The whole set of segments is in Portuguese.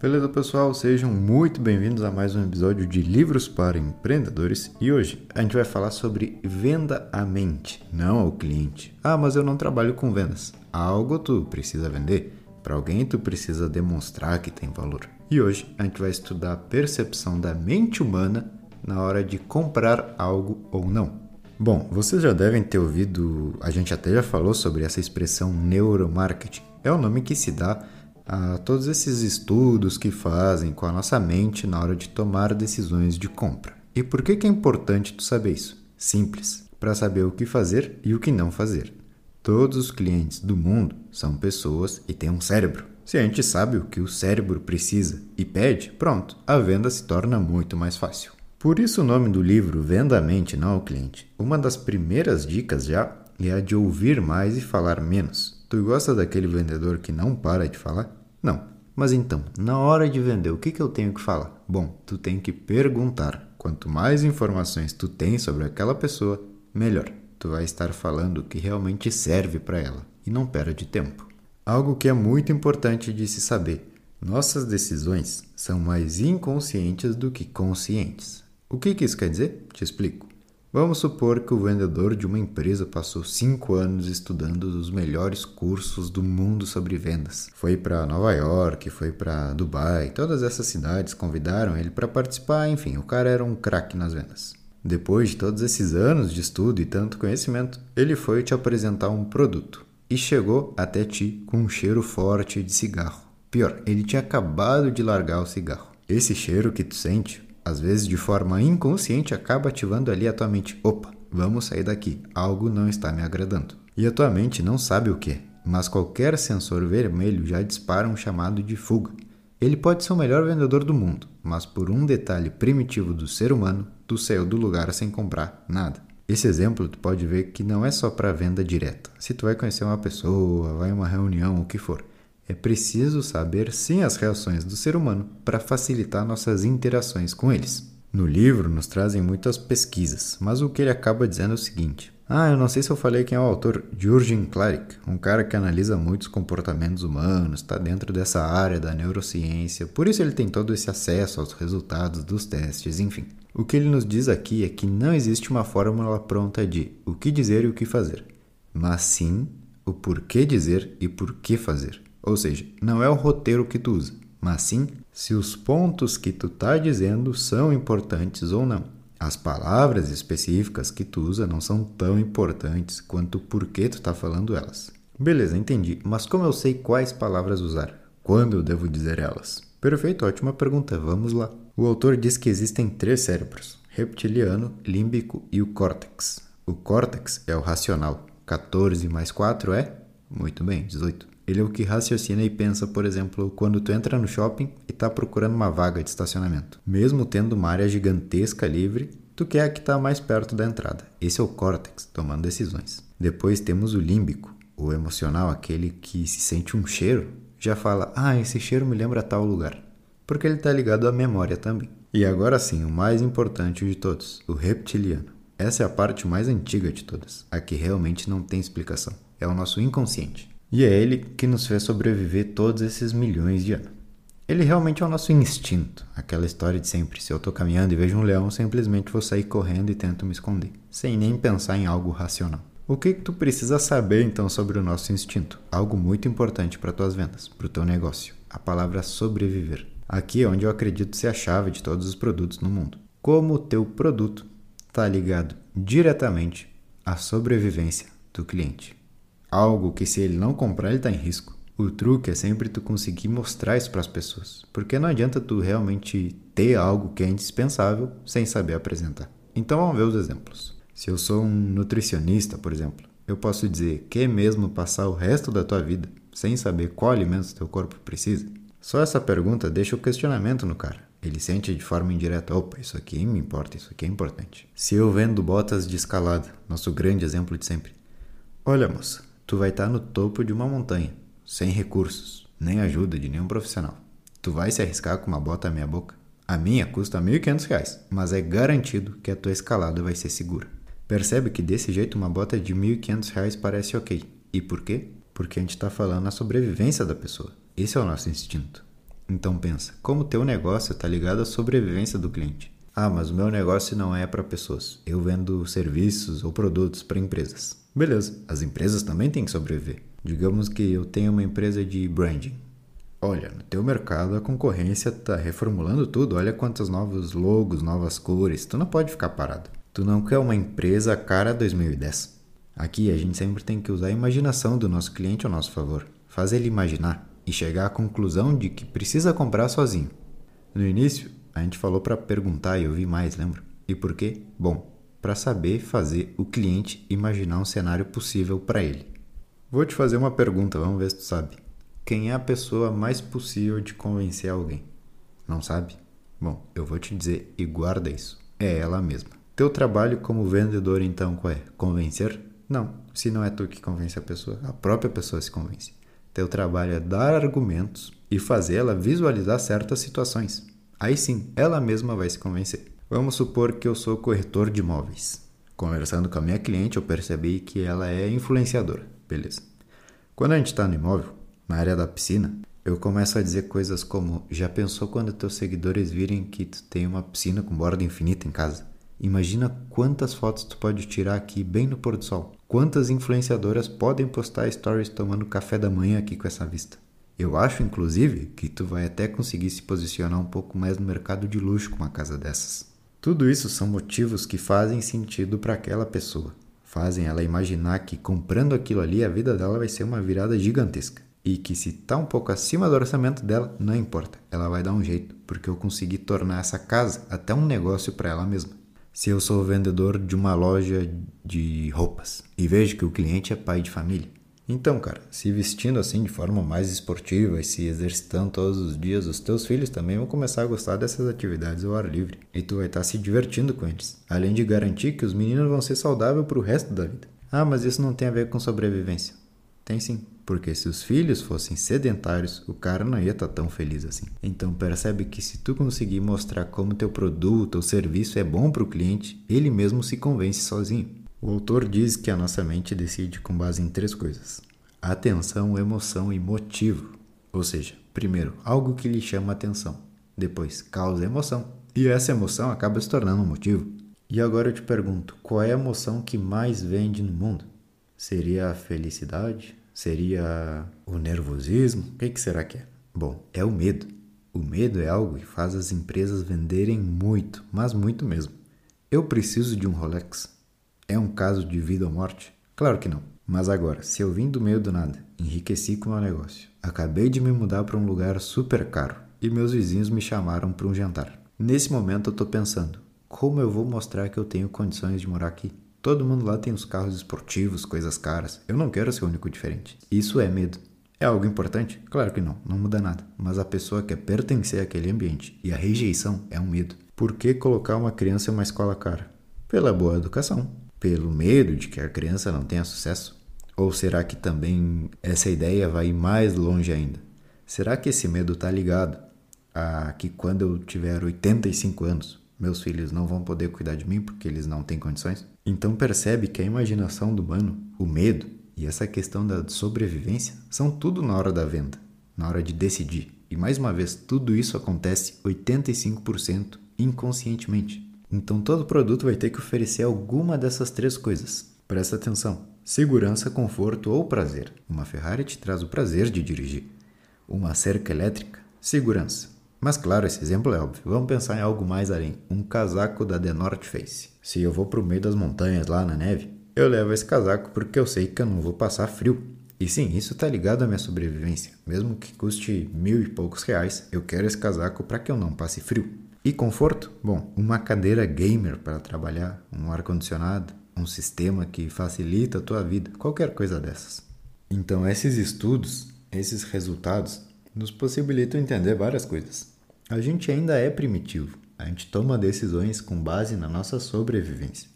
Beleza, pessoal? Sejam muito bem-vindos a mais um episódio de Livros para Empreendedores e hoje a gente vai falar sobre venda à mente, não ao cliente. Ah, mas eu não trabalho com vendas. Algo tu precisa vender, para alguém tu precisa demonstrar que tem valor. E hoje a gente vai estudar a percepção da mente humana na hora de comprar algo ou não. Bom, vocês já devem ter ouvido, a gente até já falou sobre essa expressão neuromarketing. É o nome que se dá a todos esses estudos que fazem com a nossa mente na hora de tomar decisões de compra. E por que, que é importante tu saber isso? Simples, para saber o que fazer e o que não fazer. Todos os clientes do mundo são pessoas e têm um cérebro. Se a gente sabe o que o cérebro precisa e pede, pronto, a venda se torna muito mais fácil. Por isso o nome do livro Venda a Mente, não ao cliente. Uma das primeiras dicas já é a de ouvir mais e falar menos. Tu gosta daquele vendedor que não para de falar? Não. Mas então, na hora de vender, o que, que eu tenho que falar? Bom, tu tem que perguntar. Quanto mais informações tu tem sobre aquela pessoa, melhor. Tu vai estar falando o que realmente serve para ela e não perde tempo. Algo que é muito importante de se saber: nossas decisões são mais inconscientes do que conscientes. O que, que isso quer dizer? Te explico. Vamos supor que o vendedor de uma empresa passou cinco anos estudando os melhores cursos do mundo sobre vendas. Foi para Nova York, foi para Dubai, todas essas cidades convidaram ele para participar, enfim, o cara era um craque nas vendas. Depois de todos esses anos de estudo e tanto conhecimento, ele foi te apresentar um produto e chegou até ti com um cheiro forte de cigarro. Pior, ele tinha acabado de largar o cigarro. Esse cheiro que tu sente às vezes de forma inconsciente, acaba ativando ali a tua mente: opa, vamos sair daqui, algo não está me agradando. E a tua mente não sabe o que, mas qualquer sensor vermelho já dispara um chamado de fuga. Ele pode ser o melhor vendedor do mundo, mas por um detalhe primitivo do ser humano, tu saiu do lugar sem comprar nada. Esse exemplo tu pode ver que não é só para venda direta. Se tu vai conhecer uma pessoa, vai a uma reunião, o que for, é preciso saber sim as reações do ser humano para facilitar nossas interações com eles. No livro nos trazem muitas pesquisas, mas o que ele acaba dizendo é o seguinte: Ah, eu não sei se eu falei quem é o autor, Jürgen Klarik, um cara que analisa muitos comportamentos humanos, está dentro dessa área da neurociência, por isso ele tem todo esse acesso aos resultados dos testes, enfim. O que ele nos diz aqui é que não existe uma fórmula pronta de o que dizer e o que fazer, mas sim o porquê dizer e por que fazer. Ou seja, não é o roteiro que tu usa, mas sim se os pontos que tu está dizendo são importantes ou não. As palavras específicas que tu usa não são tão importantes quanto o porquê tu está falando elas. Beleza, entendi. Mas como eu sei quais palavras usar? Quando eu devo dizer elas? Perfeito, ótima pergunta. Vamos lá. O autor diz que existem três cérebros: reptiliano, límbico e o córtex. O córtex é o racional. 14 mais 4 é? Muito bem, 18. Ele é o que raciocina e pensa, por exemplo, quando tu entra no shopping e está procurando uma vaga de estacionamento. Mesmo tendo uma área gigantesca livre, tu quer a que está mais perto da entrada. Esse é o córtex, tomando decisões. Depois temos o límbico, o emocional, aquele que se sente um cheiro, já fala, ah, esse cheiro me lembra tal lugar. Porque ele está ligado à memória também. E agora sim, o mais importante de todos, o reptiliano. Essa é a parte mais antiga de todas, a que realmente não tem explicação. É o nosso inconsciente. E é ele que nos fez sobreviver todos esses milhões de anos. Ele realmente é o nosso instinto, aquela história de sempre. Se eu estou caminhando e vejo um leão, simplesmente vou sair correndo e tento me esconder, sem nem pensar em algo racional. O que, que tu precisa saber então sobre o nosso instinto? Algo muito importante para tuas vendas, para o teu negócio. A palavra sobreviver. Aqui é onde eu acredito ser a chave de todos os produtos no mundo. Como o teu produto está ligado diretamente à sobrevivência do cliente. Algo que se ele não comprar, ele está em risco. O truque é sempre tu conseguir mostrar isso para as pessoas, porque não adianta tu realmente ter algo que é indispensável sem saber apresentar. Então vamos ver os exemplos. Se eu sou um nutricionista, por exemplo, eu posso dizer que mesmo passar o resto da tua vida sem saber qual alimento teu corpo precisa? Só essa pergunta deixa o questionamento no cara. Ele sente de forma indireta: opa, isso aqui me importa, isso aqui é importante. Se eu vendo botas de escalada, nosso grande exemplo de sempre. Olha, moça, tu vai estar no topo de uma montanha, sem recursos, nem ajuda de nenhum profissional. Tu vai se arriscar com uma bota meia boca? A minha custa R$ 1.500, mas é garantido que a tua escalada vai ser segura. Percebe que desse jeito uma bota de R$ 1.500 parece ok. E por quê? Porque a gente está falando a sobrevivência da pessoa. Esse é o nosso instinto. Então pensa, como teu negócio está ligado à sobrevivência do cliente? Ah, mas o meu negócio não é para pessoas. Eu vendo serviços ou produtos para empresas. Beleza, as empresas também têm que sobreviver. Digamos que eu tenho uma empresa de branding. Olha, no teu mercado a concorrência está reformulando tudo. Olha quantos novos logos, novas cores. Tu não pode ficar parado. Tu não quer uma empresa cara 2010. Aqui a gente sempre tem que usar a imaginação do nosso cliente ao nosso favor. Fazer ele imaginar e chegar à conclusão de que precisa comprar sozinho. No início, a gente falou para perguntar e ouvir mais, lembra? E por quê? Bom, para saber fazer o cliente imaginar um cenário possível para ele. Vou te fazer uma pergunta, vamos ver se tu sabe. Quem é a pessoa mais possível de convencer alguém? Não sabe? Bom, eu vou te dizer e guarda isso. É ela mesma. Teu trabalho como vendedor, então, qual é? Convencer? Não. Se não é tu que convence a pessoa, a própria pessoa se convence. Teu trabalho é dar argumentos e fazer ela visualizar certas situações. Aí sim, ela mesma vai se convencer. Vamos supor que eu sou corretor de imóveis. Conversando com a minha cliente, eu percebi que ela é influenciadora. Beleza. Quando a gente está no imóvel, na área da piscina, eu começo a dizer coisas como: Já pensou quando teus seguidores virem que tu tem uma piscina com borda infinita em casa? Imagina quantas fotos tu pode tirar aqui bem no pôr do sol. Quantas influenciadoras podem postar stories tomando café da manhã aqui com essa vista. Eu acho, inclusive, que tu vai até conseguir se posicionar um pouco mais no mercado de luxo com uma casa dessas. Tudo isso são motivos que fazem sentido para aquela pessoa. Fazem ela imaginar que comprando aquilo ali a vida dela vai ser uma virada gigantesca. E que se tá um pouco acima do orçamento dela, não importa, ela vai dar um jeito, porque eu consegui tornar essa casa até um negócio para ela mesma se eu sou vendedor de uma loja de roupas e vejo que o cliente é pai de família. Então, cara, se vestindo assim de forma mais esportiva e se exercitando todos os dias, os teus filhos também vão começar a gostar dessas atividades ao ar livre e tu vai estar se divertindo com eles, além de garantir que os meninos vão ser saudáveis para o resto da vida. Ah, mas isso não tem a ver com sobrevivência. Tem sim. Porque se os filhos fossem sedentários, o cara não ia estar tá tão feliz assim. Então percebe que se tu conseguir mostrar como teu produto ou serviço é bom para o cliente, ele mesmo se convence sozinho. O autor diz que a nossa mente decide com base em três coisas: atenção, emoção e motivo. Ou seja, primeiro, algo que lhe chama atenção, depois, causa emoção, e essa emoção acaba se tornando um motivo. E agora eu te pergunto, qual é a emoção que mais vende no mundo? Seria a felicidade, Seria o nervosismo? O que, que será que é? Bom, é o medo. O medo é algo que faz as empresas venderem muito, mas muito mesmo. Eu preciso de um Rolex. É um caso de vida ou morte? Claro que não. Mas agora, se eu vim do meio do nada, enriqueci com o meu negócio, acabei de me mudar para um lugar super caro e meus vizinhos me chamaram para um jantar. Nesse momento eu estou pensando, como eu vou mostrar que eu tenho condições de morar aqui? Todo mundo lá tem os carros esportivos, coisas caras. Eu não quero ser o único diferente. Isso é medo. É algo importante? Claro que não, não muda nada. Mas a pessoa quer pertencer àquele ambiente e a rejeição é um medo. Por que colocar uma criança em uma escola cara? Pela boa educação, pelo medo de que a criança não tenha sucesso. Ou será que também essa ideia vai mais longe ainda? Será que esse medo está ligado a que quando eu tiver 85 anos, meus filhos não vão poder cuidar de mim porque eles não têm condições? Então percebe que a imaginação do humano, o medo e essa questão da sobrevivência são tudo na hora da venda, na hora de decidir. E mais uma vez, tudo isso acontece 85% inconscientemente. Então todo produto vai ter que oferecer alguma dessas três coisas. Presta atenção: segurança, conforto ou prazer. Uma Ferrari te traz o prazer de dirigir. Uma cerca elétrica, segurança. Mas claro, esse exemplo é óbvio. Vamos pensar em algo mais além. Um casaco da The North Face. Se eu vou para o meio das montanhas lá na neve, eu levo esse casaco porque eu sei que eu não vou passar frio. E sim, isso está ligado à minha sobrevivência. Mesmo que custe mil e poucos reais, eu quero esse casaco para que eu não passe frio. E conforto? Bom, uma cadeira gamer para trabalhar, um ar-condicionado, um sistema que facilita a tua vida, qualquer coisa dessas. Então, esses estudos, esses resultados, nos possibilitam entender várias coisas. A gente ainda é primitivo, a gente toma decisões com base na nossa sobrevivência.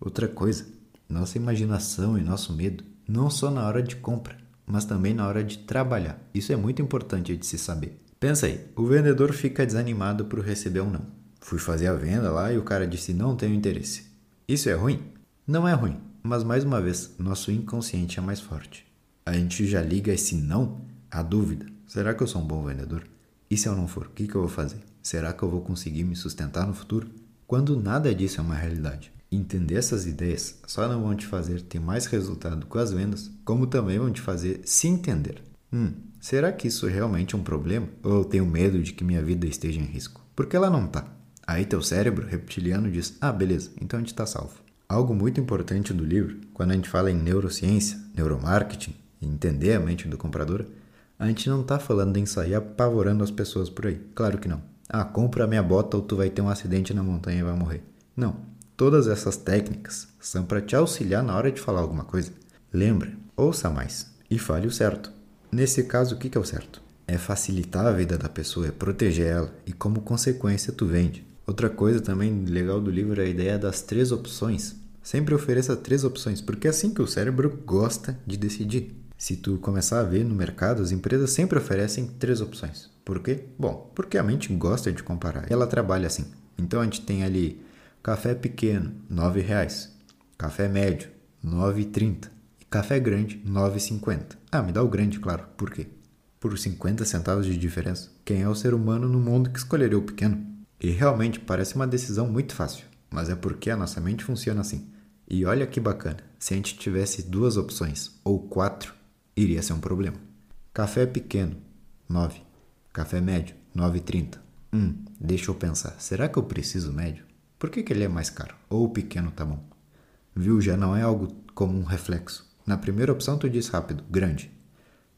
Outra coisa, nossa imaginação e nosso medo, não só na hora de compra, mas também na hora de trabalhar. Isso é muito importante de se saber. Pensa aí, o vendedor fica desanimado por receber um não. Fui fazer a venda lá e o cara disse não tenho interesse. Isso é ruim? Não é ruim, mas mais uma vez, nosso inconsciente é mais forte. A gente já liga esse não à dúvida. Será que eu sou um bom vendedor? E se eu não for, o que, que eu vou fazer? Será que eu vou conseguir me sustentar no futuro? Quando nada disso é uma realidade. Entender essas ideias só não vão te fazer ter mais resultado com as vendas, como também vão te fazer se entender. Hum, será que isso é realmente um problema? Ou eu tenho medo de que minha vida esteja em risco? Porque ela não tá. Aí teu cérebro reptiliano diz: ah, beleza, então a gente está salvo. Algo muito importante do livro, quando a gente fala em neurociência, neuromarketing, entender a mente do comprador, a gente não está falando em sair apavorando as pessoas por aí. Claro que não. Ah, compra minha bota ou tu vai ter um acidente na montanha e vai morrer. Não. Todas essas técnicas são para te auxiliar na hora de falar alguma coisa. Lembra, ouça mais e fale o certo. Nesse caso, o que é o certo? É facilitar a vida da pessoa, é proteger ela e, como consequência, tu vende. Outra coisa também legal do livro é a ideia das três opções. Sempre ofereça três opções, porque é assim que o cérebro gosta de decidir. Se tu começar a ver no mercado, as empresas sempre oferecem três opções. Por quê? Bom, porque a mente gosta de comparar. Ela trabalha assim. Então a gente tem ali Café pequeno, R$ reais. Café médio, R$ 9,30. E café grande, R$ 9,50. Ah, me dá o grande, claro. Por quê? Por 50 centavos de diferença. Quem é o ser humano no mundo que escolheria o pequeno? E realmente parece uma decisão muito fácil, mas é porque a nossa mente funciona assim. E olha que bacana, se a gente tivesse duas opções, ou quatro, iria ser um problema. Café pequeno, 9. Café médio, 9,30. Hum, deixa eu pensar, será que eu preciso médio? Por que, que ele é mais caro? Ou o pequeno tá bom? Viu? Já não é algo como um reflexo. Na primeira opção tu diz rápido, grande.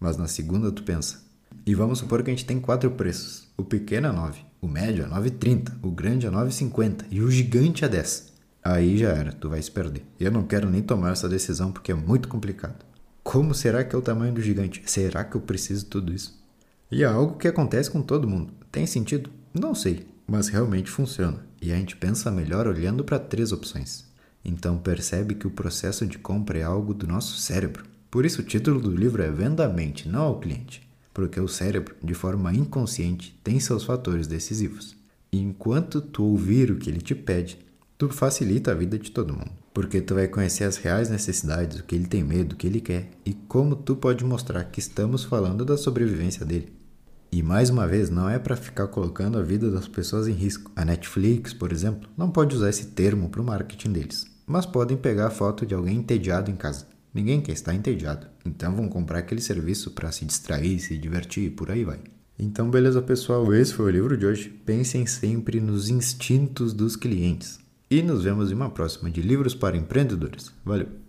Mas na segunda tu pensa. E vamos supor que a gente tem quatro preços. O pequeno é 9, o médio é 9,30, o grande é 9,50 e o gigante é 10. Aí já era, tu vai se perder. Eu não quero nem tomar essa decisão porque é muito complicado. Como será que é o tamanho do gigante? Será que eu preciso tudo isso? E é algo que acontece com todo mundo. Tem sentido? Não sei, mas realmente funciona e a gente pensa melhor olhando para três opções. Então percebe que o processo de compra é algo do nosso cérebro. Por isso o título do livro é Venda à mente, não ao cliente, porque o cérebro, de forma inconsciente, tem seus fatores decisivos. Enquanto tu ouvir o que ele te pede, tu facilita a vida de todo mundo, porque tu vai conhecer as reais necessidades, o que ele tem medo, o que ele quer e como tu pode mostrar que estamos falando da sobrevivência dele. E mais uma vez, não é para ficar colocando a vida das pessoas em risco. A Netflix, por exemplo, não pode usar esse termo para o marketing deles, mas podem pegar a foto de alguém entediado em casa. Ninguém quer estar entediado, então vão comprar aquele serviço para se distrair, se divertir e por aí vai. Então, beleza, pessoal, esse foi o livro de hoje. Pensem sempre nos instintos dos clientes. E nos vemos em uma próxima de Livros para Empreendedores. Valeu!